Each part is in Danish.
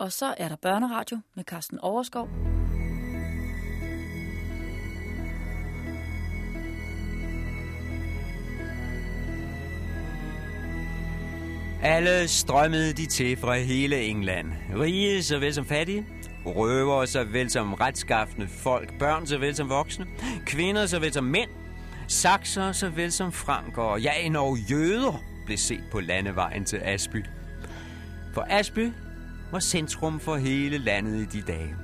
Og så er der børneradio med Carsten Overskov. Alle strømmede de til fra hele England. Rige såvel som fattige. Røvere såvel som retskaffende folk. Børn såvel som voksne. Kvinder såvel som mænd. Sakser såvel som franker. Ja, endnu jøder blev set på landevejen til Asby. For Asby var centrum for hele landet i de dage.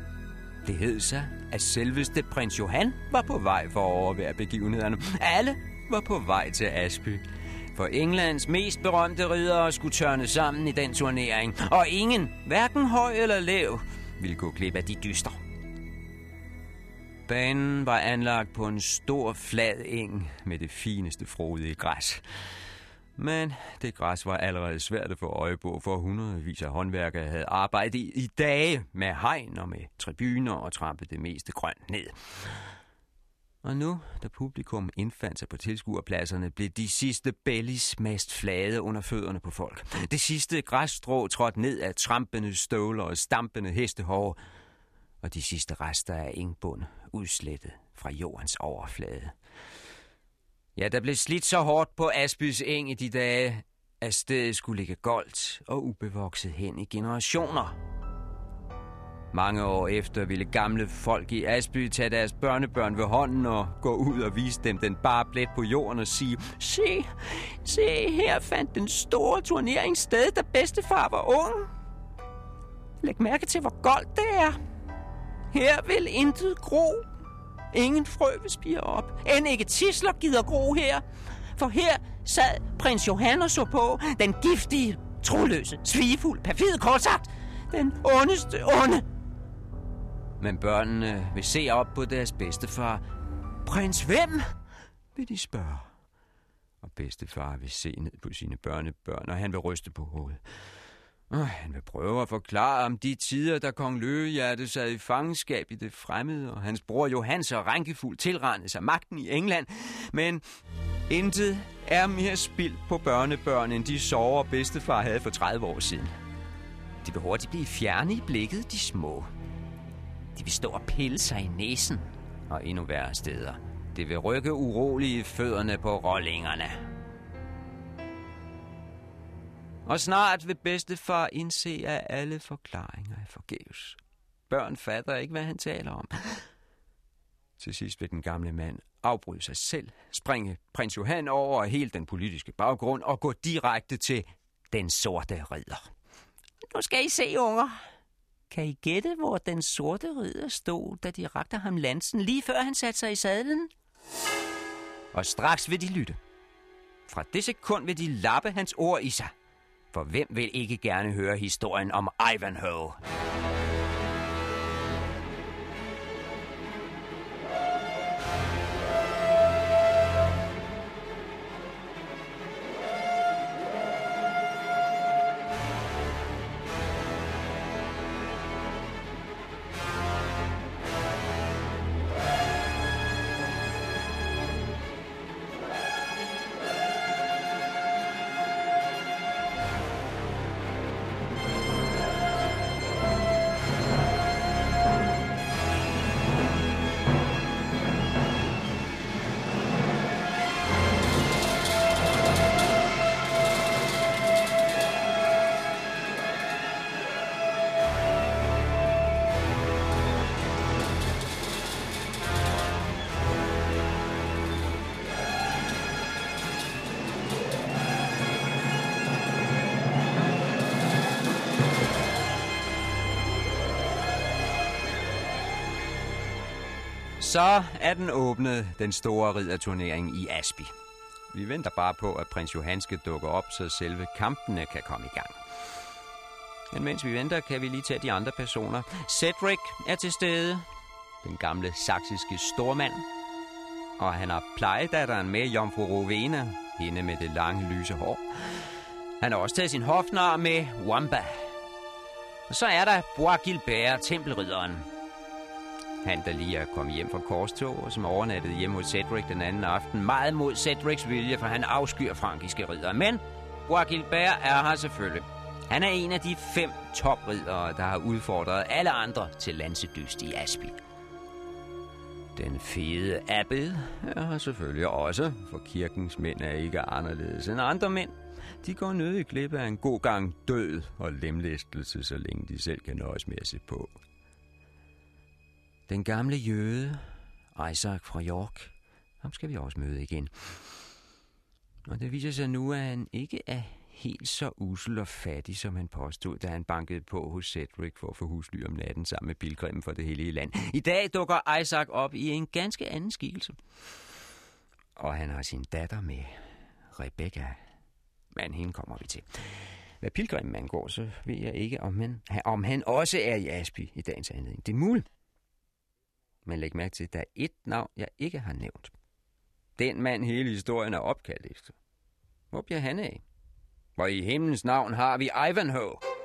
Det hed sig, at selveste prins Johan var på vej for at overvære begivenhederne. Alle var på vej til Asby. For Englands mest berømte ridere skulle tørne sammen i den turnering. Og ingen, hverken høj eller lav, ville gå glip af de dyster. Banen var anlagt på en stor flad eng med det fineste frodige græs. Men det græs var allerede svært at få øje på, for hundredvis af håndværkere havde arbejdet i, i dage med hegn og med tribuner og trampet det meste grønt ned. Og nu, da publikum indfandt sig på tilskuerpladserne, blev de sidste bellis mast flade under fødderne på folk. Det sidste græsstrå trådte ned af trampende støvler og stampende hestehår, og de sidste rester af engbund udslettet fra jordens overflade. Ja, der blev slidt så hårdt på Asbys eng i de dage, at stedet skulle ligge goldt og ubevokset hen i generationer. Mange år efter ville gamle folk i Asby tage deres børnebørn ved hånden og gå ud og vise dem den bare blæt på jorden og sige Se, se, her fandt den store turnering sted, da bedstefar var ung. Læg mærke til, hvor goldt det er. Her vil intet gro. Ingen frø vil op. End ikke tisler gider gro her. For her sad prins Johan og så på den giftige, troløse, svigefuld, perfide, kort sagt, den ondeste onde. Men børnene vil se op på deres bedstefar. Prins hvem? vil de spørge. Og bedstefar vil se ned på sine børnebørn, og han vil ryste på hovedet. Og han vil prøve at forklare om de tider, da kong Løvehjerte sad i fangenskab i det fremmede, og hans bror Johan så rænkefuldt tilrendte sig magten i England. Men intet er mere spild på børnebørn, end de sover bedstefar havde for 30 år siden. De vil hurtigt blive fjerne i blikket, de små. De vil stå og pille sig i næsen, og endnu værre steder. Det vil rykke urolige fødderne på rollingerne. Og snart vil bedstefar indse, at alle forklaringer er forgæves. Børn fatter ikke, hvad han taler om. Til sidst vil den gamle mand afbryde sig selv, springe prins Johan over helt den politiske baggrund og gå direkte til den sorte ridder. Nu skal I se, unger. Kan I gætte, hvor den sorte ridder stod, da de rakte ham lansen, lige før han satte sig i sadlen? Og straks vil de lytte. Fra det sekund vil de lappe hans ord i sig. For hvem vil ikke gerne høre historien om Ivanhoe? Så er den åbnet, den store ridderturnering i Asby. Vi venter bare på, at prins Johan skal dukke op, så selve kampene kan komme i gang. Men mens vi venter, kan vi lige tage de andre personer. Cedric er til stede. Den gamle saksiske stormand. Og han har plejedatteren med, Jomfru Rovena, hende med det lange, lyse hår. Han har også taget sin hofnar med Wamba. Og så er der Bois Gilbert, tempelridderen, han, der lige er kommet hjem fra korstog, og som overnattede hjemme hos Cedric den anden aften. Meget mod Cedrics vilje, for han afskyr frankiske ridder. Men Bois Gilbert er her selvfølgelig. Han er en af de fem topridere, der har udfordret alle andre til lansedyst i Aspi. Den fede abbed er selvfølgelig også, for kirkens mænd er ikke anderledes end andre mænd. De går nødig glip af en god gang død og lemlæstelse, så længe de selv kan nøjes med at se på. Den gamle jøde, Isaac fra York, ham skal vi også møde igen. Og det viser sig nu, at han ikke er helt så usel og fattig, som han påstod, da han bankede på hos Cedric for at få husly om natten sammen med pilgrimen for det hele land. I dag dukker Isaac op i en ganske anden skikkelse. Og han har sin datter med, Rebecca. Men hende kommer vi til. Hvad pilgrimen angår, så ved jeg ikke, om han, om han også er i Asby i dagens anledning. Det er muligt. Men læg mærke til, at der er et navn, jeg ikke har nævnt. Den mand hele historien er opkaldt efter. Hvor bliver han af? Hvor i himlens navn har vi Ivanhoe.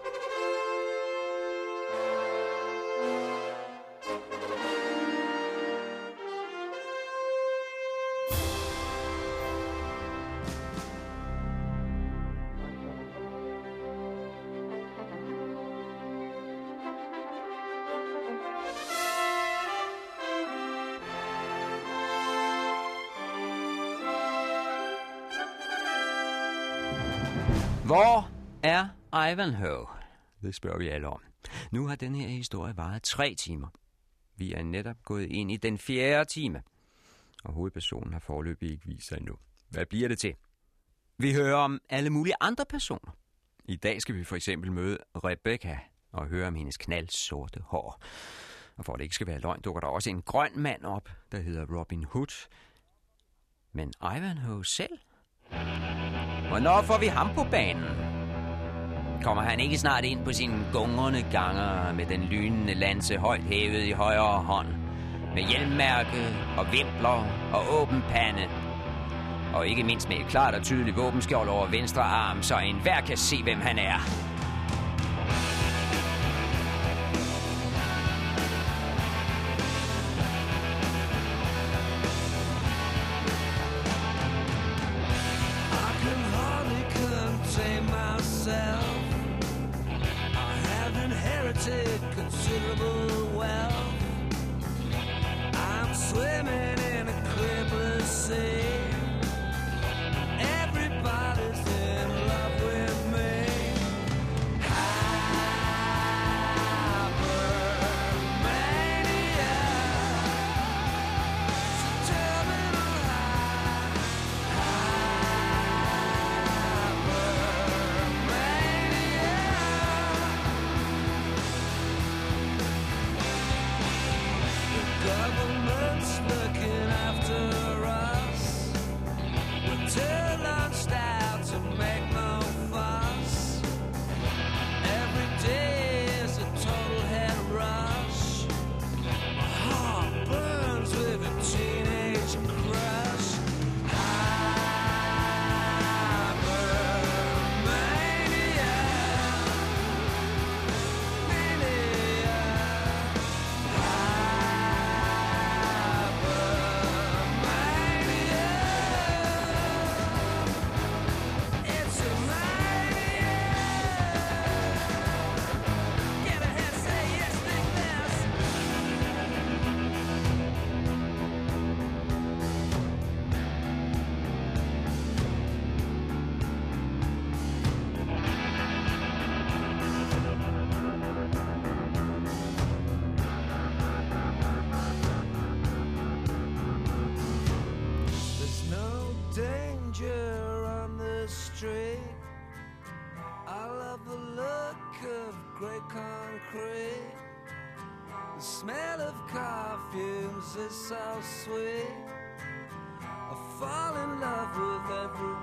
Ivanhoe? Det spørger vi alle om. Nu har den her historie varet tre timer. Vi er netop gået ind i den fjerde time, og hovedpersonen har forløbig ikke vist sig endnu. Hvad bliver det til? Vi hører om alle mulige andre personer. I dag skal vi for eksempel møde Rebecca og høre om hendes knaldsorte hår. Og for at det ikke skal være løgn, dukker der også en grøn mand op, der hedder Robin Hood. Men Ivanhoe selv? Hvornår får vi ham på banen? Kommer han ikke snart ind på sine gungrende ganger med den lynende lanse højt hævet i højre hånd? Med hjelmmærke og vimpler og åben pande. Og ikke mindst med et klart og tydeligt våbenskjold over venstre arm, så enhver kan se, hvem han er. miserable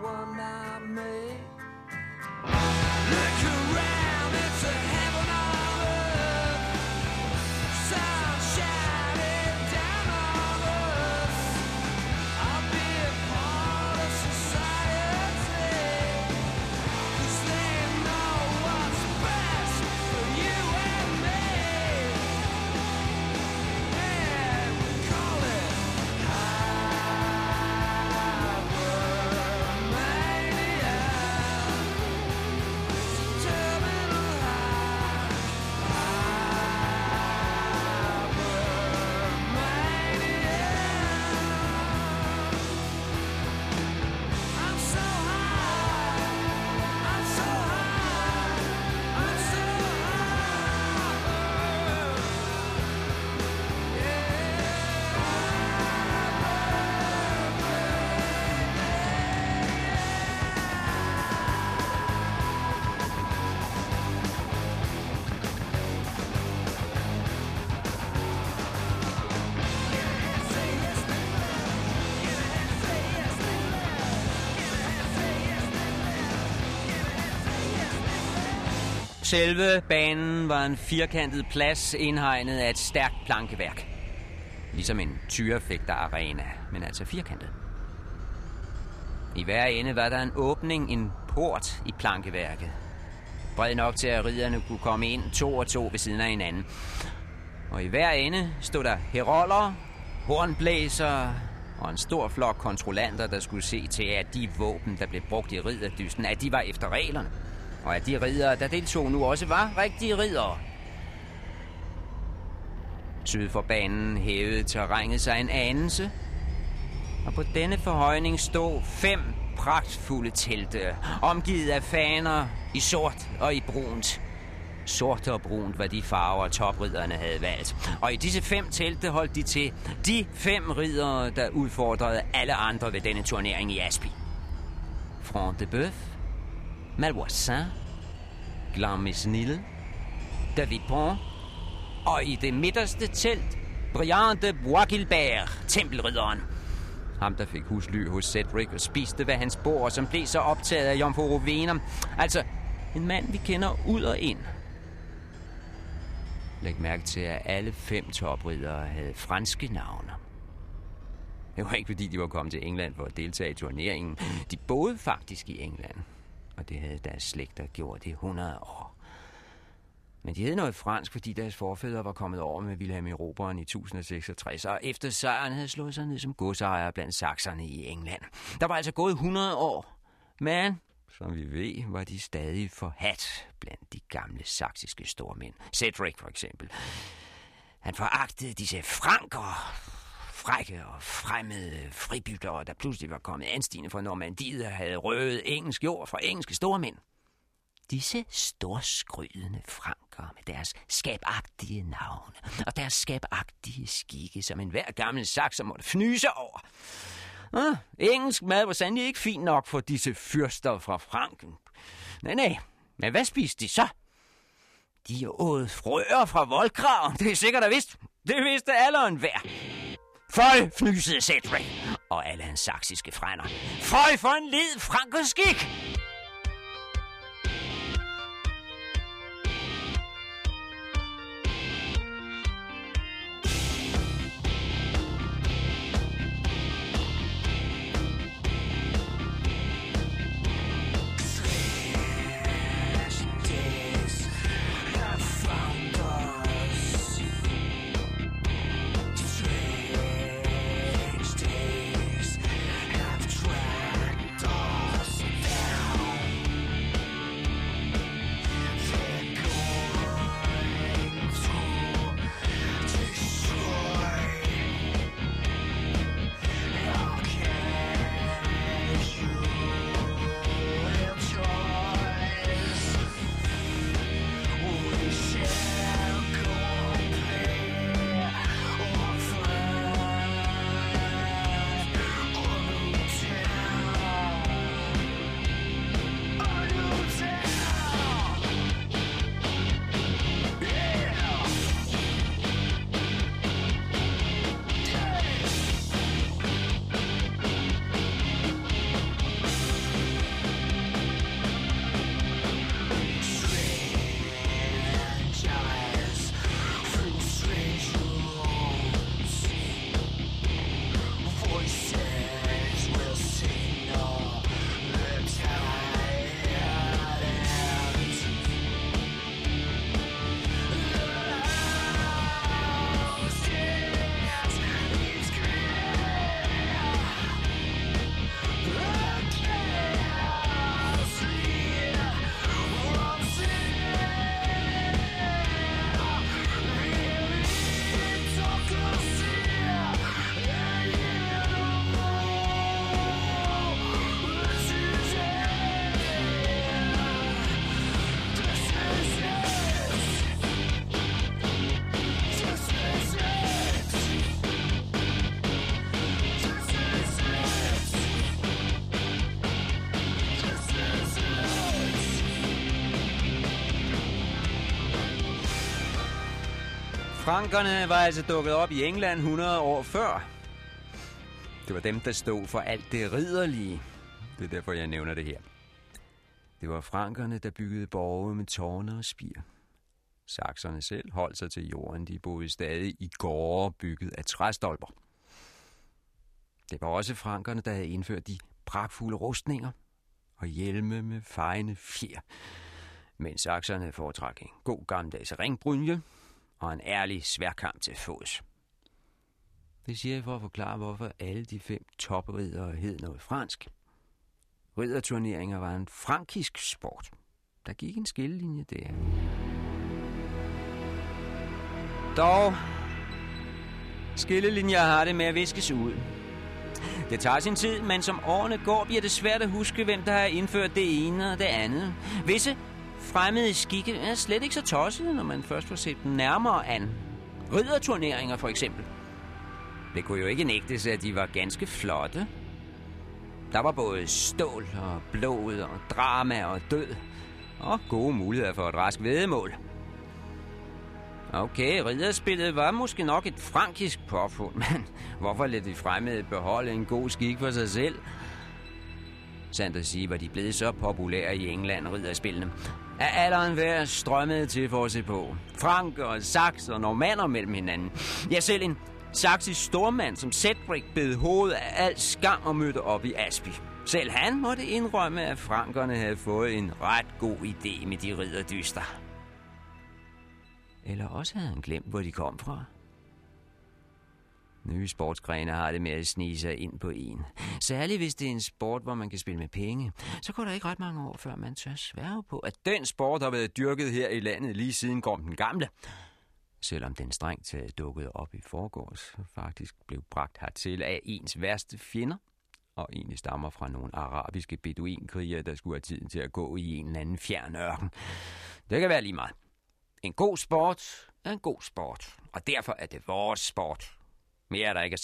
one Selve banen var en firkantet plads indhegnet af et stærkt plankeværk. Ligesom en tyrefægterarena, men altså firkantet. I hver ende var der en åbning, en port i plankeværket. Bred nok til, at ridderne kunne komme ind to og to ved siden af hinanden. Og i hver ende stod der heroller, hornblæser og en stor flok kontrollanter, der skulle se til, at de våben, der blev brugt i ridderdysten, at de var efter reglerne. Og at de ridere, der deltog nu også var rigtige ridere. Syd for banen hævede terrænet sig en anelse, og på denne forhøjning stod fem pragtfulde telte, omgivet af faner i sort og i brunt. Sort og brunt var de farver, topridderne havde valgt. Og i disse fem telte holdt de til de fem riddere, der udfordrede alle andre ved denne turnering i Aspi. Front de Bœuf, Malvoisin, Glamesnil, Davipont og i det midterste telt, Brian de Bois-Gilbert, tempelridderen. Ham, der fik husly hos Cedric og spiste ved hans bord, som blev så optaget af Jomfru Rovena. Altså, en mand, vi kender ud og ind. Læg mærke til, at alle fem topridere havde franske navne. Det var ikke, fordi de var kommet til England for at deltage i turneringen. De boede faktisk i England, og det havde deres slægter gjort i 100 år. Men de hed noget fransk, fordi deres forfædre var kommet over med Wilhelm Eroberen i 1066, og efter sejren havde slået sig ned som godsejere blandt sakserne i England. Der var altså gået 100 år, men som vi ved, var de stadig forhat blandt de gamle saksiske stormænd. Cedric for eksempel. Han foragtede disse franker, frække og fremmede fribyttere, der pludselig var kommet anstigende fra Normandiet og havde røvet engelsk jord fra engelske stormænd. Disse storskrydende franker med deres skabagtige navne og deres skabagtige skikke, som enhver gammel sakser måtte fnyse over. Ah, engelsk mad var sandelig ikke fint nok for disse fyrster fra Franken. Nej, nej, men hvad spiste de så? De åd frøer fra voldkraven, det er sikkert og vist. Det vidste alle og. Føj, fnysede Cedric og alle hans saksiske frænder. Føj for en led frankerskik! Frankerne var altså dukket op i England 100 år før. Det var dem, der stod for alt det ridderlige. Det er derfor, jeg nævner det her. Det var frankerne, der byggede borge med tårne og spir. Sakserne selv holdt sig til jorden. De boede stadig i gårde bygget af træstolper. Det var også frankerne, der havde indført de pragtfulde rustninger og hjelme med fejende fjer. Men sakserne foretrak en god gammeldags ringbrynje og en ærlig sværkamp til fods. Det siger jeg for at forklare, hvorfor alle de fem topridere hed noget fransk. Ridderturneringer var en frankisk sport. Der gik en skillelinje der. Dog, skillelinjer har det med at viskes ud. Det tager sin tid, men som årene går, bliver det svært at huske, hvem der har indført det ene og det andet. Visse fremmede skikke er slet ikke så tossede, når man først får set dem nærmere an. Ridderturneringer for eksempel. Det kunne jo ikke nægtes, at de var ganske flotte. Der var både stål og blod og drama og død. Og gode muligheder for et rask vedemål. Okay, ridderspillet var måske nok et frankisk påfund, men hvorfor lade de fremmede beholde en god skik for sig selv? Sandt at sige, var de blevet så populære i England, ridderspillene. At alderen hver strømmede til for at se på. Frank og Saks og normander mellem hinanden. Ja, selv en saksisk stormand som Cedric bed hovedet af al skam og mødte op i Aspi. Selv han måtte indrømme, at frankerne havde fået en ret god idé med de ridderdyster. Eller også havde han glemt, hvor de kom fra. Nye sportsgrene har det med at snige sig ind på en. Særligt hvis det er en sport, hvor man kan spille med penge. Så går der ikke ret mange år, før man tør sværge på, at den sport har været dyrket her i landet lige siden Gorm den Gamle. Selvom den strengt taget dukkede op i forgårs, faktisk blev bragt hertil af ens værste fjender, og egentlig stammer fra nogle arabiske beduinkriger, der skulle have tiden til at gå i en eller anden fjern ørken. Det kan være lige meget. En god sport er en god sport, og derfor er det vores sport. Mere er der ikke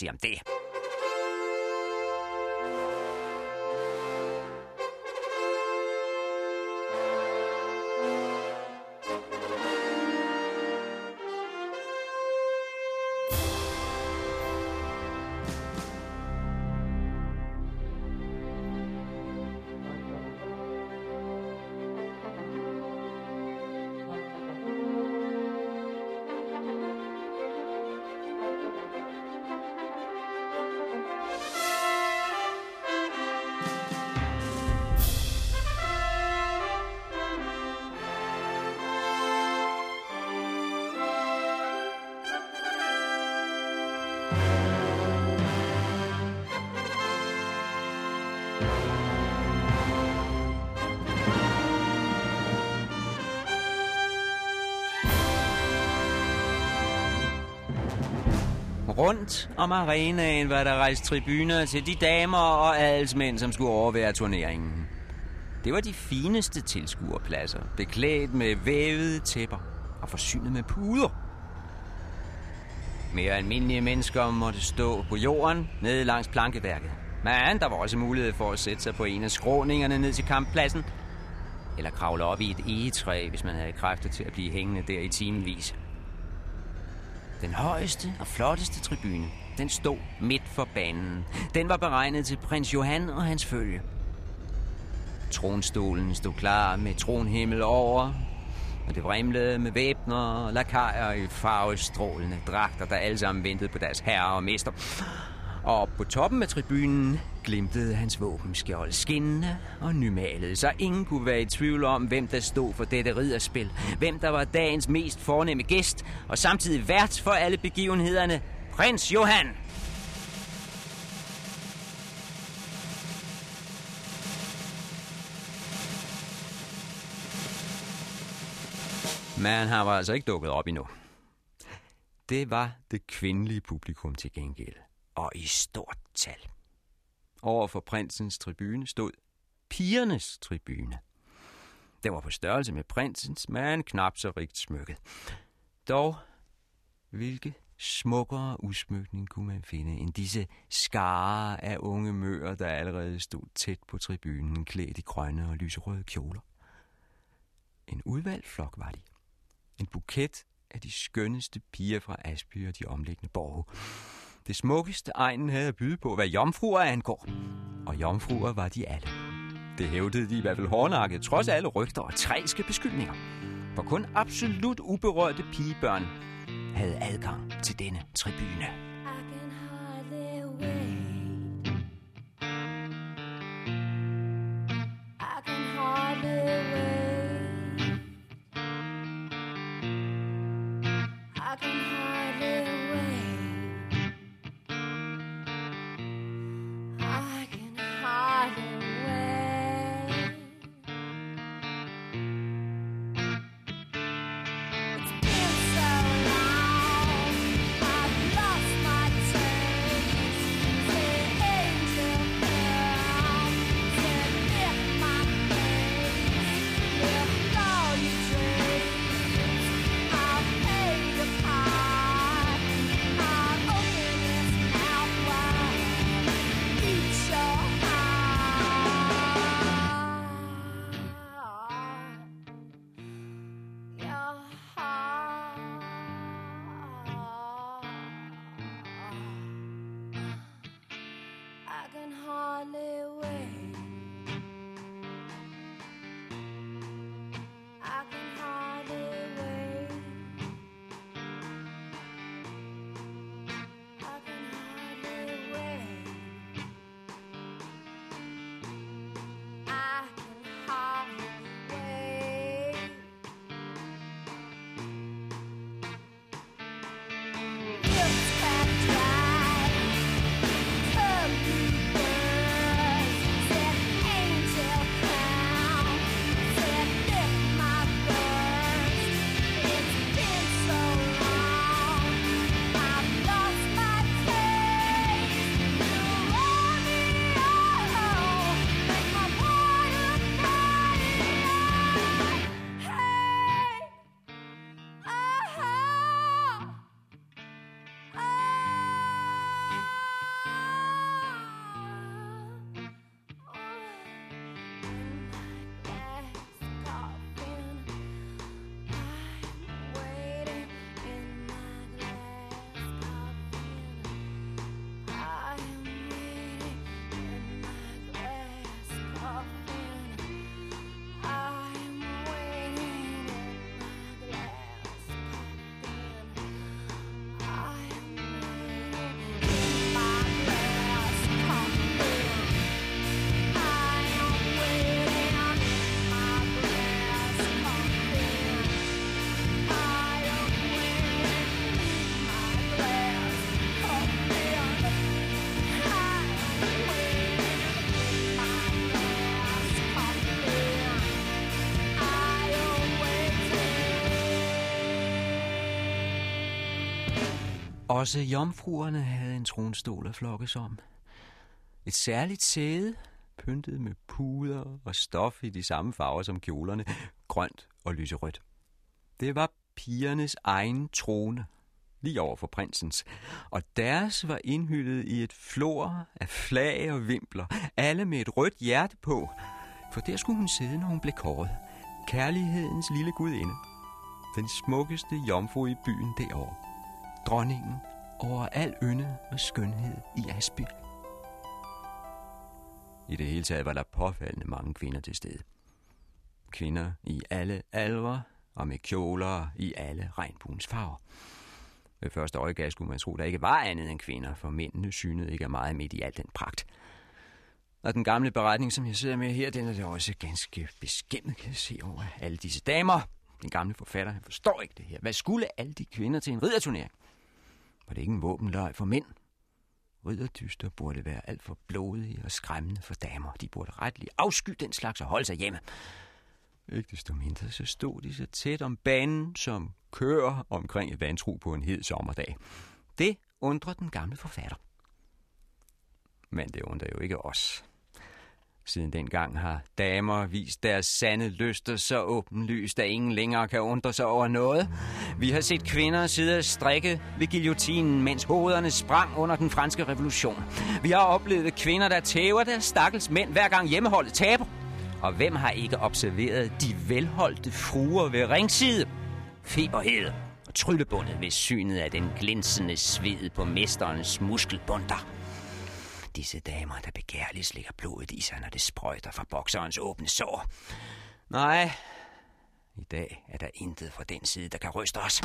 om. Rundt om arenaen var der rejst tribuner til de damer og adelsmænd, som skulle overvære turneringen. Det var de fineste tilskuerpladser, beklædt med vævede tæpper og forsynet med puder. Mere almindelige mennesker måtte stå på jorden nede langs plankeværket. Men der var også mulighed for at sætte sig på en af skråningerne ned til kamppladsen, eller kravle op i et egetræ, hvis man havde kræfter til at blive hængende der i timevis. Den højeste og flotteste tribune, den stod midt for banen. Den var beregnet til prins Johan og hans følge. Tronstolen stod klar med tronhimmel over, og det vrimlede med væbner og lakajer i farvestrålende dragter, der alle sammen ventede på deres herre og mester. Og på toppen af tribunen glimtede hans våbenskjold skinnende og nymalet, så ingen kunne være i tvivl om, hvem der stod for dette ridderspil. Hvem der var dagens mest fornemme gæst, og samtidig vært for alle begivenhederne, prins Johan. Men han var altså ikke dukket op endnu. Det var det kvindelige publikum til gengæld, og i stort tal. Over for prinsens tribune stod pigernes tribune. Den var på størrelse med prinsens, men knap så rigt smykket. Dog, hvilke smukkere udsmykning kunne man finde end disse skare af unge møer, der allerede stod tæt på tribunen, klædt i grønne og lyserøde kjoler. En udvalgt flok var de. En buket af de skønneste piger fra Asby og de omliggende borge. Det smukkeste egnen havde at byde på, hvad jomfruer angår. Og jomfruer var de alle. Det hævdede de i hvert fald hårdnakket, trods alle rygter og træske beskyldninger. For kun absolut uberørte pigebørn havde adgang til denne tribune. Også jomfruerne havde en tronstol at flokkes om. Et særligt sæde, pyntet med puder og stof i de samme farver som kjolerne, grønt og lyserødt. Det var pigernes egen trone, lige over for prinsens, og deres var indhyldet i et flor af flag og vimpler, alle med et rødt hjerte på, for der skulle hun sidde, når hun blev kåret. Kærlighedens lille gudinde. Den smukkeste jomfru i byen derovre. Dronningen over al ynde og skønhed i Asby. I det hele taget var der påfaldende mange kvinder til stede. Kvinder i alle aldre og med kjoler i alle regnbuens farver. Ved første øjekast skulle man tro, der ikke var andet end kvinder, for mændene synede ikke meget midt i al den pragt. Og den gamle beretning, som jeg sidder med her, den er det også ganske beskæmmet, kan jeg se over alle disse damer. Den gamle forfatter, han forstår ikke det her. Hvad skulle alle de kvinder til en ridderturnering? Var det ikke en våbenløg for mænd? Ridderdyster burde være alt for blodige og skræmmende for damer. De burde retligt afsky den slags og holde sig hjemme. Ikke desto mindre, så stod de så tæt om banen, som kører omkring et vantro på en hed sommerdag. Det undrer den gamle forfatter. Men det undrer jo ikke os. Siden dengang har damer vist deres sande lyster så åbenlyst, at ingen længere kan undre sig over noget. Vi har set kvinder sidde og strikke ved guillotinen, mens hovederne sprang under den franske revolution. Vi har oplevet kvinder, der tæver deres stakkels mænd, hver gang hjemmeholdet taber. Og hvem har ikke observeret de velholdte fruer ved ringside? Feberhed og tryllebundet ved synet af den glinsende sved på mesterens muskelbunder disse damer, der begærligt slikker blodet i sig, når det sprøjter fra bokserens åbne sår. Nej, i dag er der intet fra den side, der kan ryste os.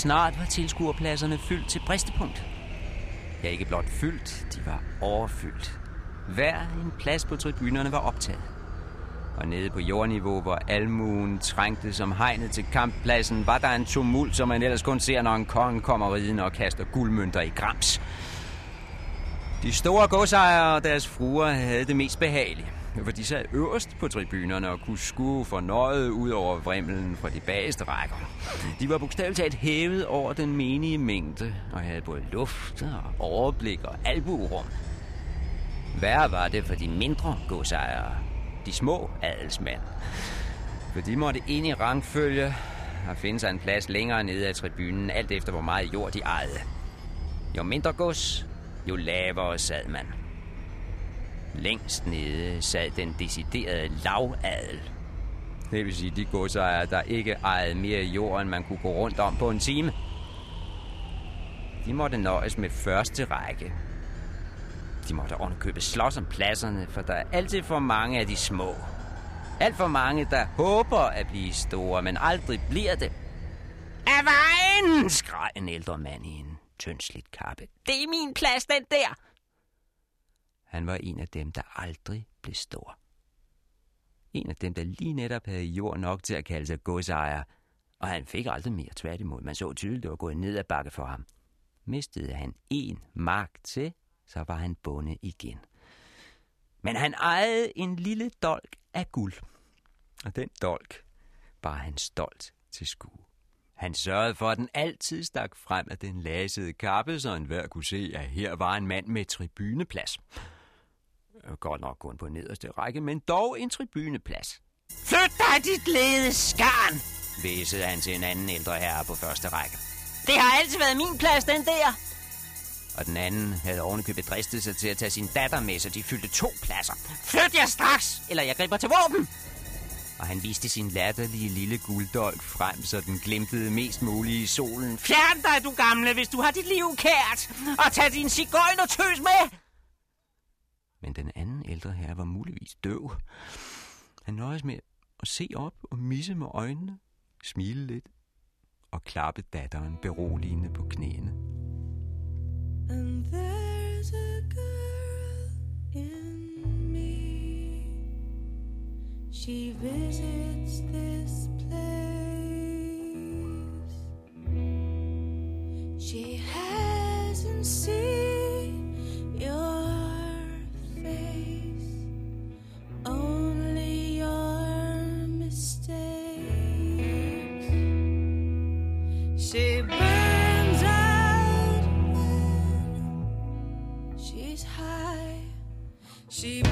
Snart var tilskuerpladserne fyldt til bristepunkt. Ja, ikke blot fyldt, de var overfyldt. Hver en plads på tribunerne var optaget. Og nede på jordniveau, hvor almuen trængte som hegnet til kamppladsen, var der en tumult, som man ellers kun ser, når en konge kommer ridende og kaster guldmønter i grams. De store godsejere og deres fruer havde det mest behageligt, for de sad øverst på tribunerne og kunne skue fornøjet ud over vrimlen fra de bageste rækker. De var bogstaveligt talt hævet over den menige mængde og havde både luft og overblik og albuerum. Værre var det for de mindre godsejere, de små adelsmænd. For de måtte ind i rangfølge og finde sig en plads længere nede af tribunen, alt efter hvor meget jord de ejede. Jo mindre gods, jo lavere sad man. Længst nede sad den deciderede lavadel. Det vil sige de godsejere, der ikke ejede mere jord, end man kunne gå rundt om på en time. De måtte nøjes med første række. De måtte ovenikøbet slås om pladserne, for der er altid for mange af de små. Alt for mange, der håber at blive store, men aldrig bliver det. Af vejen, skreg en ældre mand i en tyndsligt kappe. Det er min plads, den der. Han var en af dem, der aldrig blev stor. En af dem, der lige netop havde jord nok til at kalde sig godsejer. Og han fik aldrig mere tværtimod. Man så tydeligt, det var gået ned ad bakke for ham. Mistede han en mark til, så var han bundet igen. Men han ejede en lille dolk af guld. Og den dolk bar han stolt til skue. Han sørgede for, at den altid stak frem af den lasede kappe, så enhver kunne se, at her var en mand med tribuneplads. Godt nok kun på nederste række, men dog en tribuneplads. Flyt dig, dit lede skarn, væsede han til en anden ældre herre på første række. Det har altid været min plads, den der. Og den anden havde ovenikøbet dristet sig til at tage sin datter med, så de fyldte to pladser. Flyt jer straks, eller jeg griber til våben! Og han viste sin latterlige lille gulddolk frem, så den glimtede mest muligt i solen. Fjern dig, du gamle, hvis du har dit liv kært, og tag din cigøjn og tøs med! Men den anden ældre herre var muligvis døv. Han nøjes med at se op og misse med øjnene, smile lidt og klappe datteren beroligende på knæene. And there's a girl in me. She visits this place. She hasn't seen She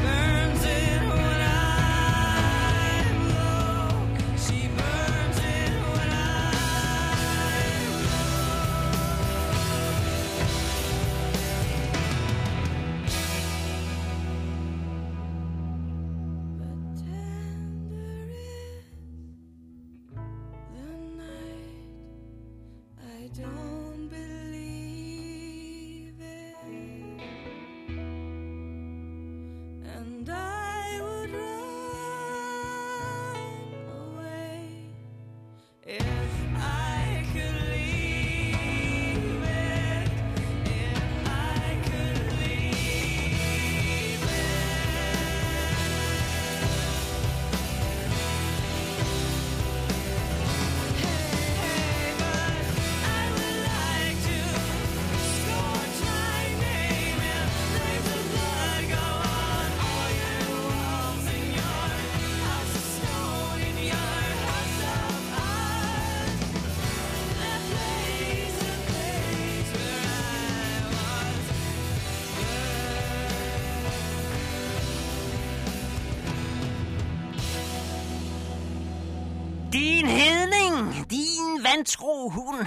tro hun?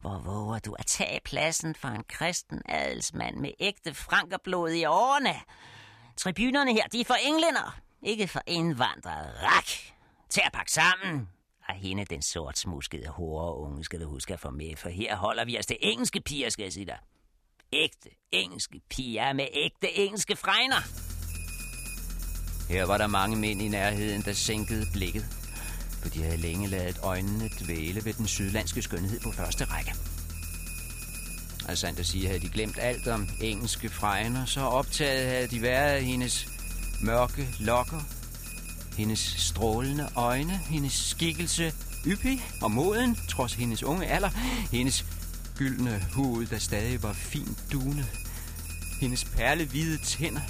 Hvor våger du at tage pladsen for en kristen adelsmand med ægte frankerblod i årene? Tribunerne her, de er for englænder, ikke for indvandrere. Rak! Tag at pakke sammen. Og hende, den sortsmuskede unge, skal du huske at få med, for her holder vi os til engelske piger, skal jeg sige dig. Ægte engelske piger med ægte engelske fregner. Her var der mange mænd i nærheden, der sænkede blikket, for de havde længe ladet øjnene dvæle ved den sydlandske skønhed på første række. Og sandt at sige, havde de glemt alt om engelske fregner, så optaget havde de været af hendes mørke lokker, hendes strålende øjne, hendes skikkelse yppig og moden, trods hendes unge alder, hendes gyldne hud, der stadig var fint dunet, hendes perlehvide tænder,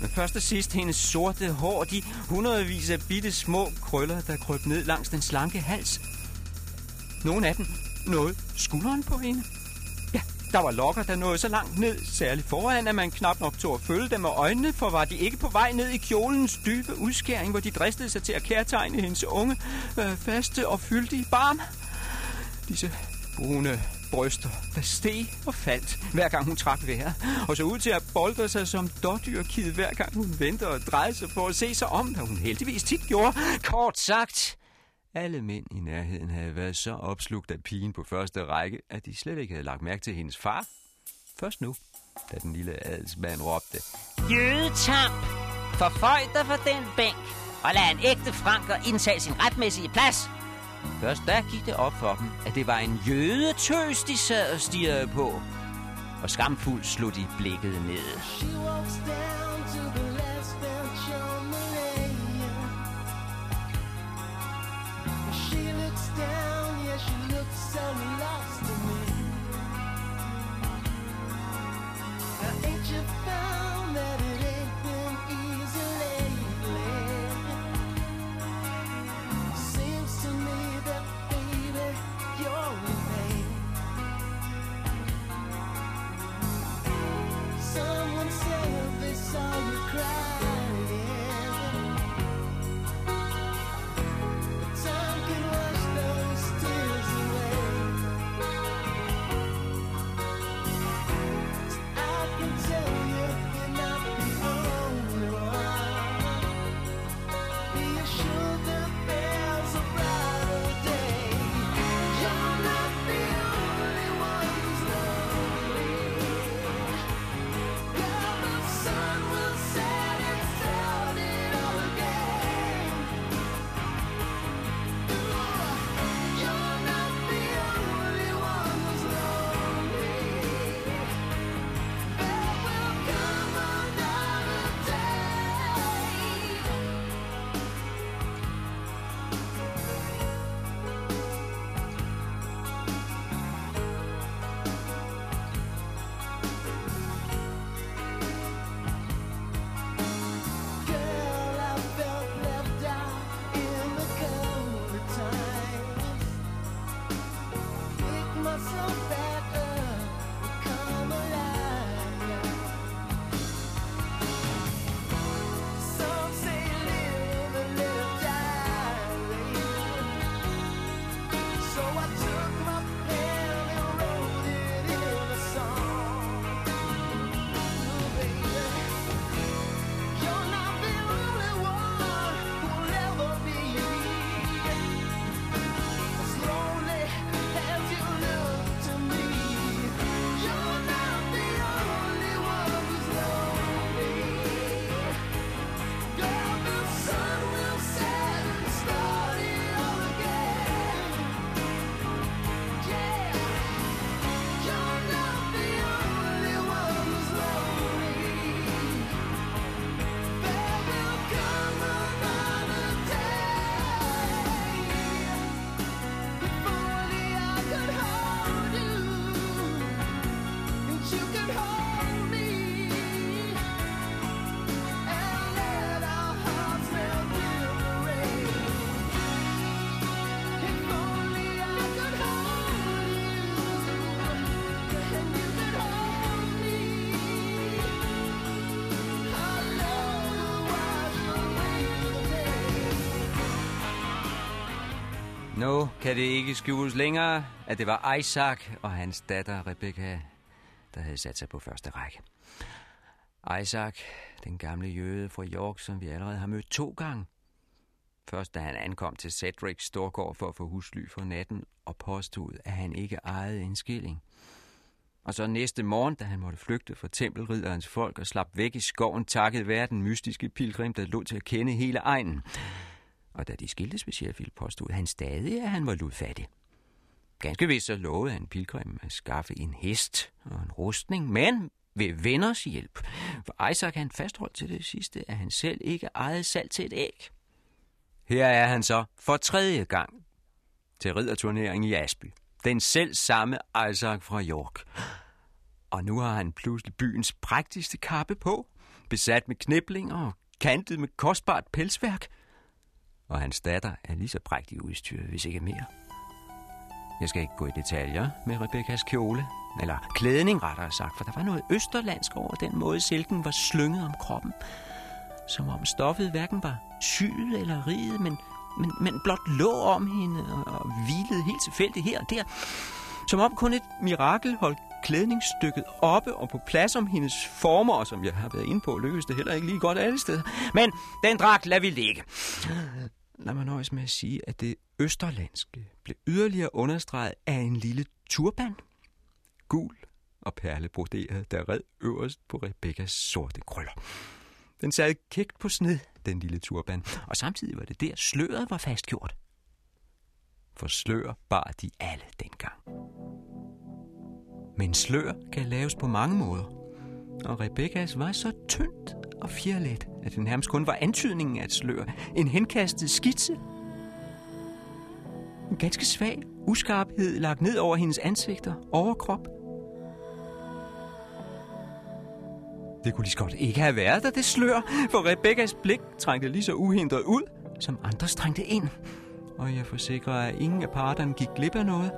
men først og sidst hendes sorte hår, de hundredvis af bitte små krøller, der krøb ned langs den slanke hals. Nogle af dem nåede skulderen på hende. Ja, der var lokker, der nåede så langt ned, særligt foran, at man knap nok tog at følge dem med øjnene, for var de ikke på vej ned i kjolens dybe udskæring, hvor de dristede sig til at kærtegne hendes unge, øh, faste og fyldige barm. Disse brune bryster, der steg og faldt, hver gang hun trak vejret, og så ud til at boldre sig som dårdyrkid, hver gang hun vendte og drejede sig for at se sig om, hvad hun heldigvis tit gjorde. Kort sagt, alle mænd i nærheden havde været så opslugt af pigen på første række, at de slet ikke havde lagt mærke til hendes far. Først nu, da den lille adelsmand råbte, Jødetamp! Forføj dig for den bænk, og lad en ægte franker indtage sin retmæssige plads. Først da gik det op for dem, at det var en jødetøs, de sad og stirrede på. Og skamfuldt slog de blikket ned. She walks down to the Nu kan det ikke skjules længere, at det var Isaac og hans datter Rebecca, der havde sat sig på første række. Isaac, den gamle jøde fra York, som vi allerede har mødt to gange. Først da han ankom til Cedrics Storgård for at få husly for natten og påstod, at han ikke ejede en skilling. Og så næste morgen, da han måtte flygte fra tempelridderens folk og slap væk i skoven, takket være den mystiske pilgrim, der lå til at kende hele egnen. Og da de skiltes ved Sheffield, påstod han stadig, at han var ludfattig. Ganske vist så lovede han pilgrimen at skaffe en hest og en rustning, men ved venners hjælp. For Isaac han fastholdt til det sidste, at han selv ikke ejede salt til et æg. Her er han så for tredje gang til ridderturneringen i Asby. Den selv samme Isaac fra York. Og nu har han pludselig byens prægtigste kappe på, besat med kniblinger og kantet med kostbart pelsværk. Og hans datter er lige så prægtig udstyret, hvis ikke mere. Jeg skal ikke gå i detaljer med Rebekkas kjole, eller klædning rettere sagt, for der var noget østerlandsk over den måde, silken var slynget om kroppen. Som om stoffet hverken var syet eller riget, men, men, men blot lå om hende og, og hvilede helt tilfældigt her og der. Som om kun et mirakel holdt klædningsstykket oppe og på plads om hendes former, og som jeg har været inde på, lykkedes det heller ikke lige godt alle steder. Men den dragt lader vi ligge. Lad mig nøjes med at sige, at det østerlandske blev yderligere understreget af en lille turban. Gul og perlebroderet, der red øverst på Rebekkas sorte krøller. Den sad kægt på sned, den lille turban, og samtidig var det der, sløret var fastgjort. For slør bar de alle dengang. Men slør kan laves på mange måder, og Rebekkas var så tyndt og fjerlet, at det nærmest kun var antydningen af et slør. En henkastet skitse. En ganske svag uskarphed lagt ned over hendes ansigter, overkrop. Det kunne lige så godt ikke have været der, det slør, for Rebekkas blik trængte lige så uhindret ud, som andre trængte ind. Og jeg forsikrer, at ingen af parterne gik glip af noget.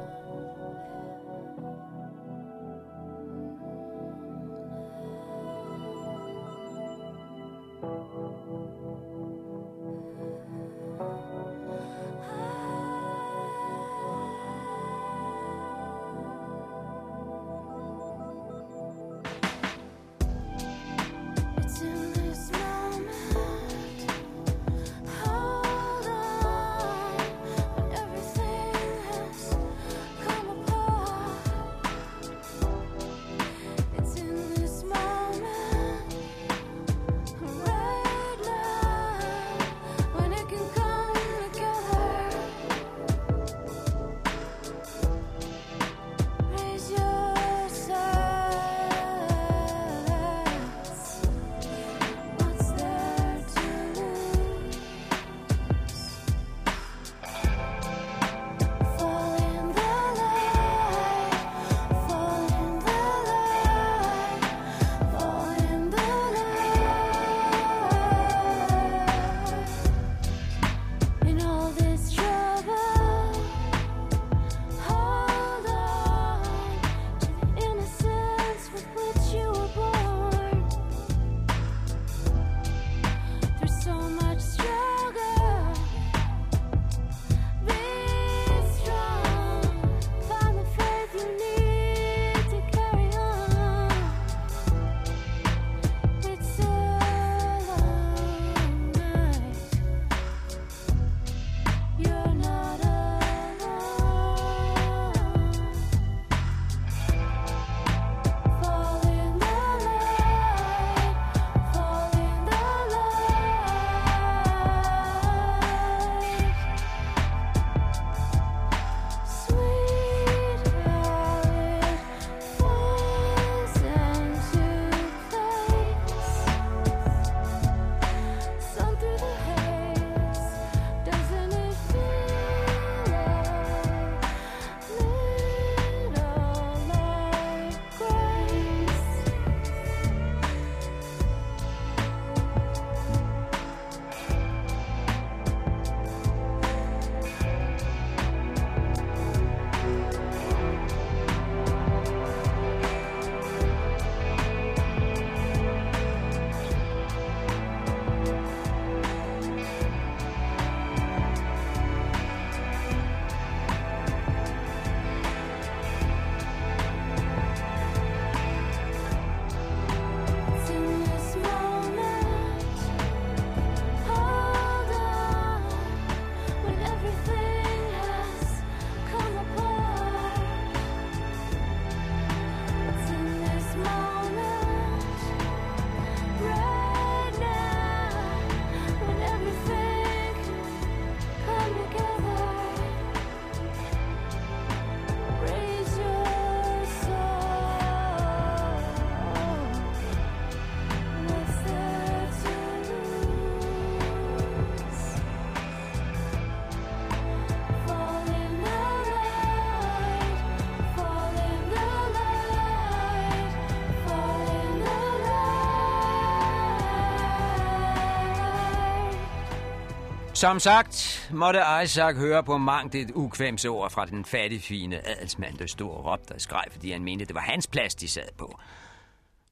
Som sagt måtte Isaac høre på mangt et ukvemsord fra den fattigfine adelsmand, der stod og råbte og skreg, fordi han mente, det var hans plads, de sad på.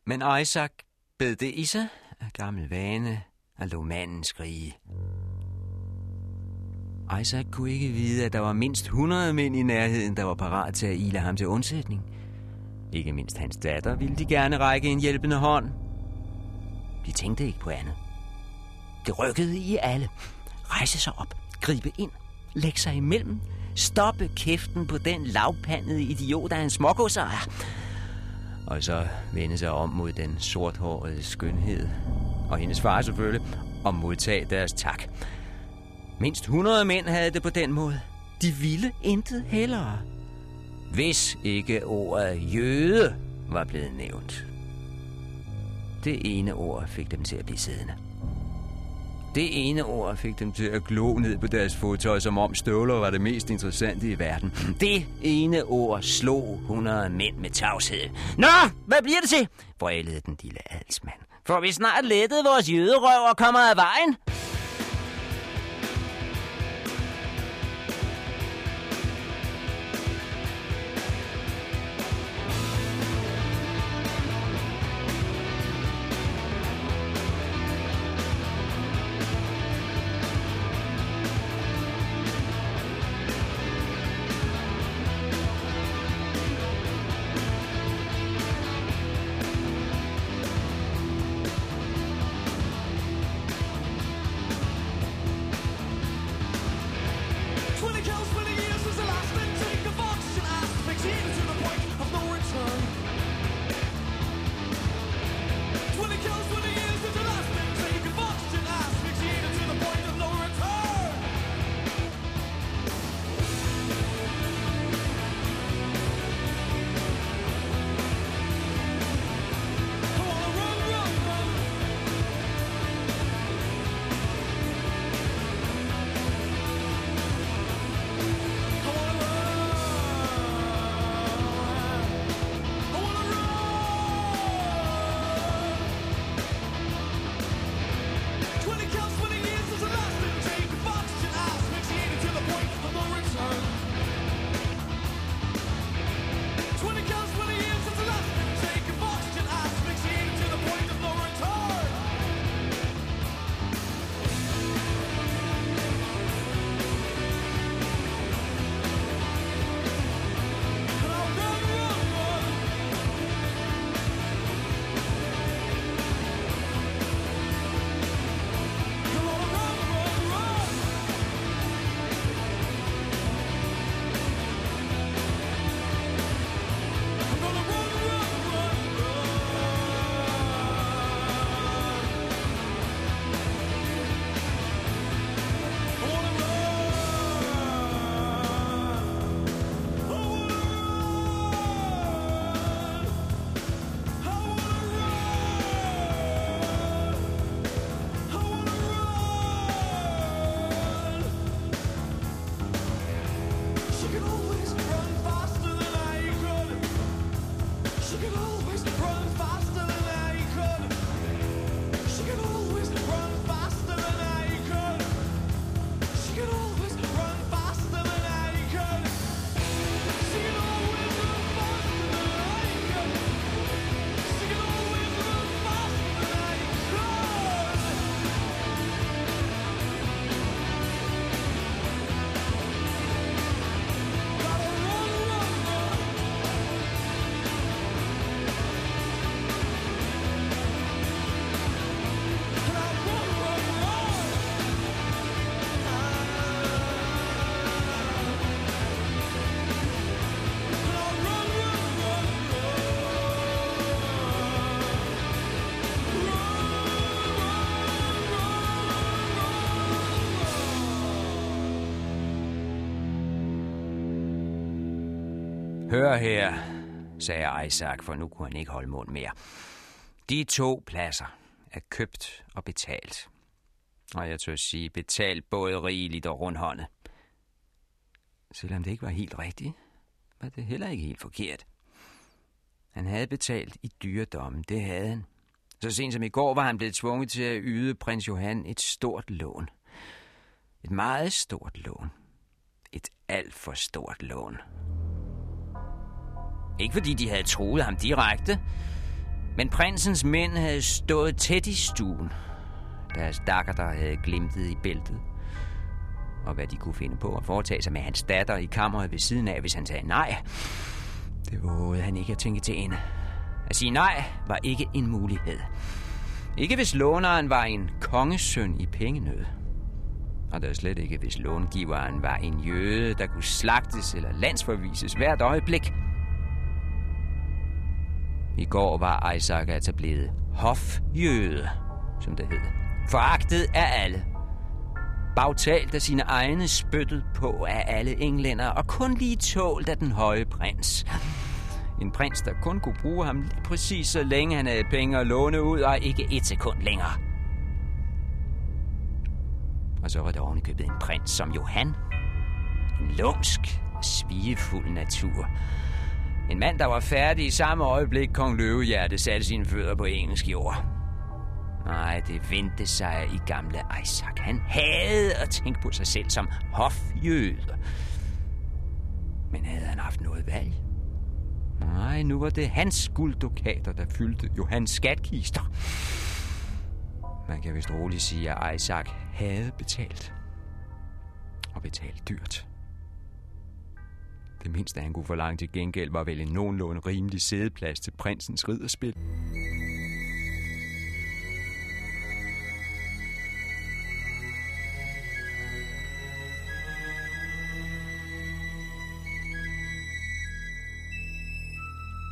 Men Isaac bed det i sig af gammel vane og lå manden skrige. Isaac kunne ikke vide, at der var mindst 100 mænd i nærheden, der var parat til at ile ham til undsætning. Ikke mindst hans datter ville de gerne række en hjælpende hånd. De tænkte ikke på andet. Det rykkede i alle. Rejse sig op, gribe ind, lægge sig imellem, stoppe kæften på den lavpandede idiot der en smågodsejer. Og så vende sig om mod den sorthårede skønhed, og hendes far selvfølgelig, og modtage deres tak. Mindst 100 mænd havde det på den måde. De ville intet hellere. Hvis ikke ordet jøde var blevet nævnt. Det ene ord fik dem til at blive siddende. Det ene ord fik dem til at glo ned på deres fodtøj, som om støvler var det mest interessante i verden. Det ene ord slog 100 mænd med tavshed. Nå, hvad bliver det til? Vrælede den lille alsmand. For vi snart lettet vores jøderøv og kommer af vejen. Hør her, sagde Isaac, for nu kunne han ikke holde mund mere. De to pladser er købt og betalt. Og jeg tør sige, betalt både rigeligt og rundhåndet. Selvom det ikke var helt rigtigt, var det heller ikke helt forkert. Han havde betalt i dyredommen, det havde han. Så sent som i går var han blevet tvunget til at yde prins Johan et stort lån. Et meget stort lån. Et alt for stort lån. Ikke fordi de havde troet ham direkte, men prinsens mænd havde stået tæt i stuen. Deres dakker, der havde glimtet i bæltet. Og hvad de kunne finde på at foretage sig med hans datter i kammeret ved siden af, hvis han sagde nej. Det vågede han ikke at tænke til ende. At sige nej var ikke en mulighed. Ikke hvis låneren var en kongesøn i pengenød. Og der slet ikke, hvis långiveren var en jøde, der kunne slagtes eller landsforvises hvert øjeblik. I går var Isaac altså blevet hofjøde, som det hed. Foragtet af alle. Bagtalt af sine egne, spyttet på af alle englænder, og kun lige tålt af den høje prins. En prins, der kun kunne bruge ham lige præcis så længe han havde penge at låne ud, og ikke et sekund længere. Og så var der ovenikøbet en prins som Johan. En lumsk, svigefuld natur. En mand, der var færdig i samme øjeblik, kong Løvehjerte satte sine fødder på engelsk jord. Nej, det vendte sig i gamle Isaac. Han havde at tænke på sig selv som hofjøde. Men havde han haft noget valg? Nej, nu var det hans gulddukater, der fyldte Johans skatkister. Man kan vist roligt sige, at Isaac havde betalt. Og betalt dyrt. Det mindste, han kunne forlange til gengæld, var vel en nogenlunde rimelig sædeplads til prinsens ridderspil.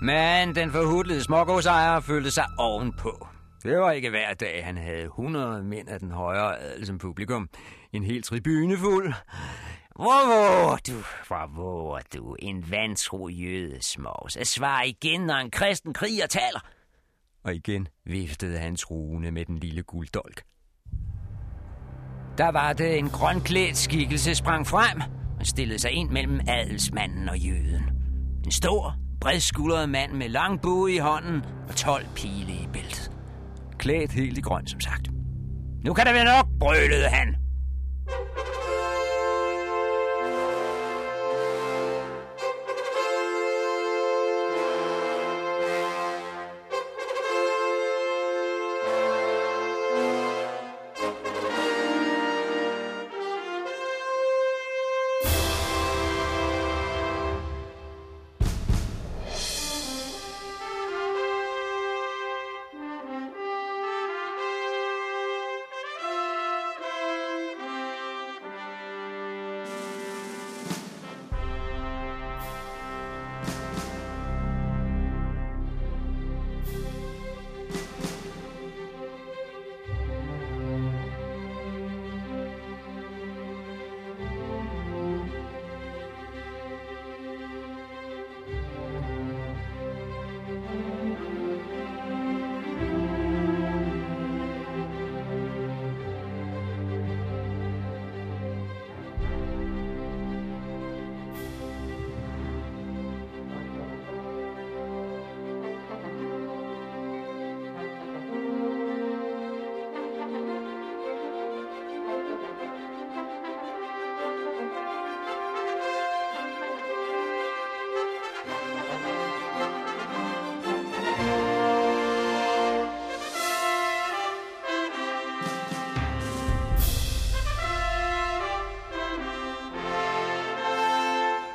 Men den forhudlede smågårdsejer følte sig ovenpå. Det var ikke hver dag, han havde 100 mænd af den højere adel som publikum. En hel tribune fuld. Hvor våger du, hvor våger du, en vantro jødesmås, at svare igen, når en kristen kriger taler? Og igen viftede han truende med den lille gulddolk. Der var det en grønklædt skikkelse sprang frem og stillede sig ind mellem adelsmanden og jøden. En stor, bredskuldret mand med lang bue i hånden og 12 pile i bæltet. Klædt helt i grøn, som sagt. Nu kan der være nok, brølede han.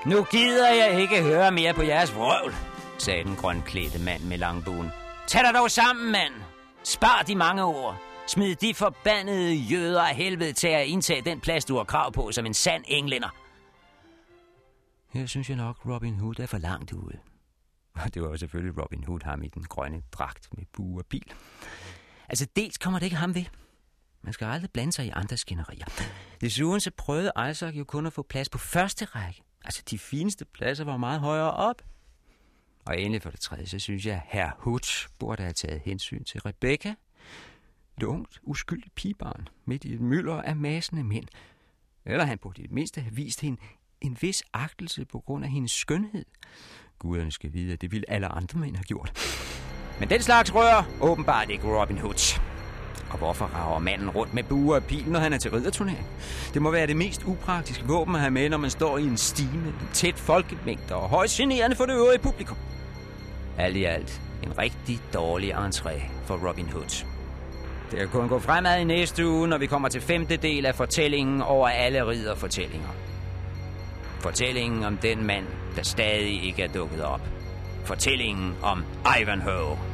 Nu gider jeg ikke høre mere på jeres vrøvl, sagde den grønklædte mand med langbuen. Tag dig dog sammen, mand. Spar de mange ord. Smid de forbandede jøder af helvede til at indtage den plads, du har krav på som en sand englænder. Her synes jeg nok, Robin Hood er for langt ude. Og det var jo selvfølgelig Robin Hood, ham i den grønne dragt med bue og pil. Altså, dels kommer det ikke ham ved. Man skal aldrig blande sig i andres skænderier. Desuden så prøvede Isaac jo kun at få plads på første række. Altså, de fineste pladser var meget højere op. Og endelig for det tredje, så synes jeg, at herr Hood burde have taget hensyn til Rebecca. Et ungt, uskyldigt pigebarn midt i et mylder af masende mænd. Eller han burde i det mindste have vist hende en vis agtelse på grund af hendes skønhed. Guderne skal vide, at det ville alle andre mænd have gjort. Men den slags rører åbenbart ikke Robin Hood. Og Hvorfor rager manden rundt med bue og pil, når han er til ridderturnering? Det må være det mest upraktiske våben at have med, når man står i en stime, en tæt folkemængde og højst generende for det øvrige publikum. Alt i alt en rigtig dårlig entré for Robin Hood. Det kan kun gå fremad i næste uge, når vi kommer til femte del af fortællingen over alle ridderfortællinger. Fortællingen om den mand, der stadig ikke er dukket op. Fortællingen om Ivanhoe.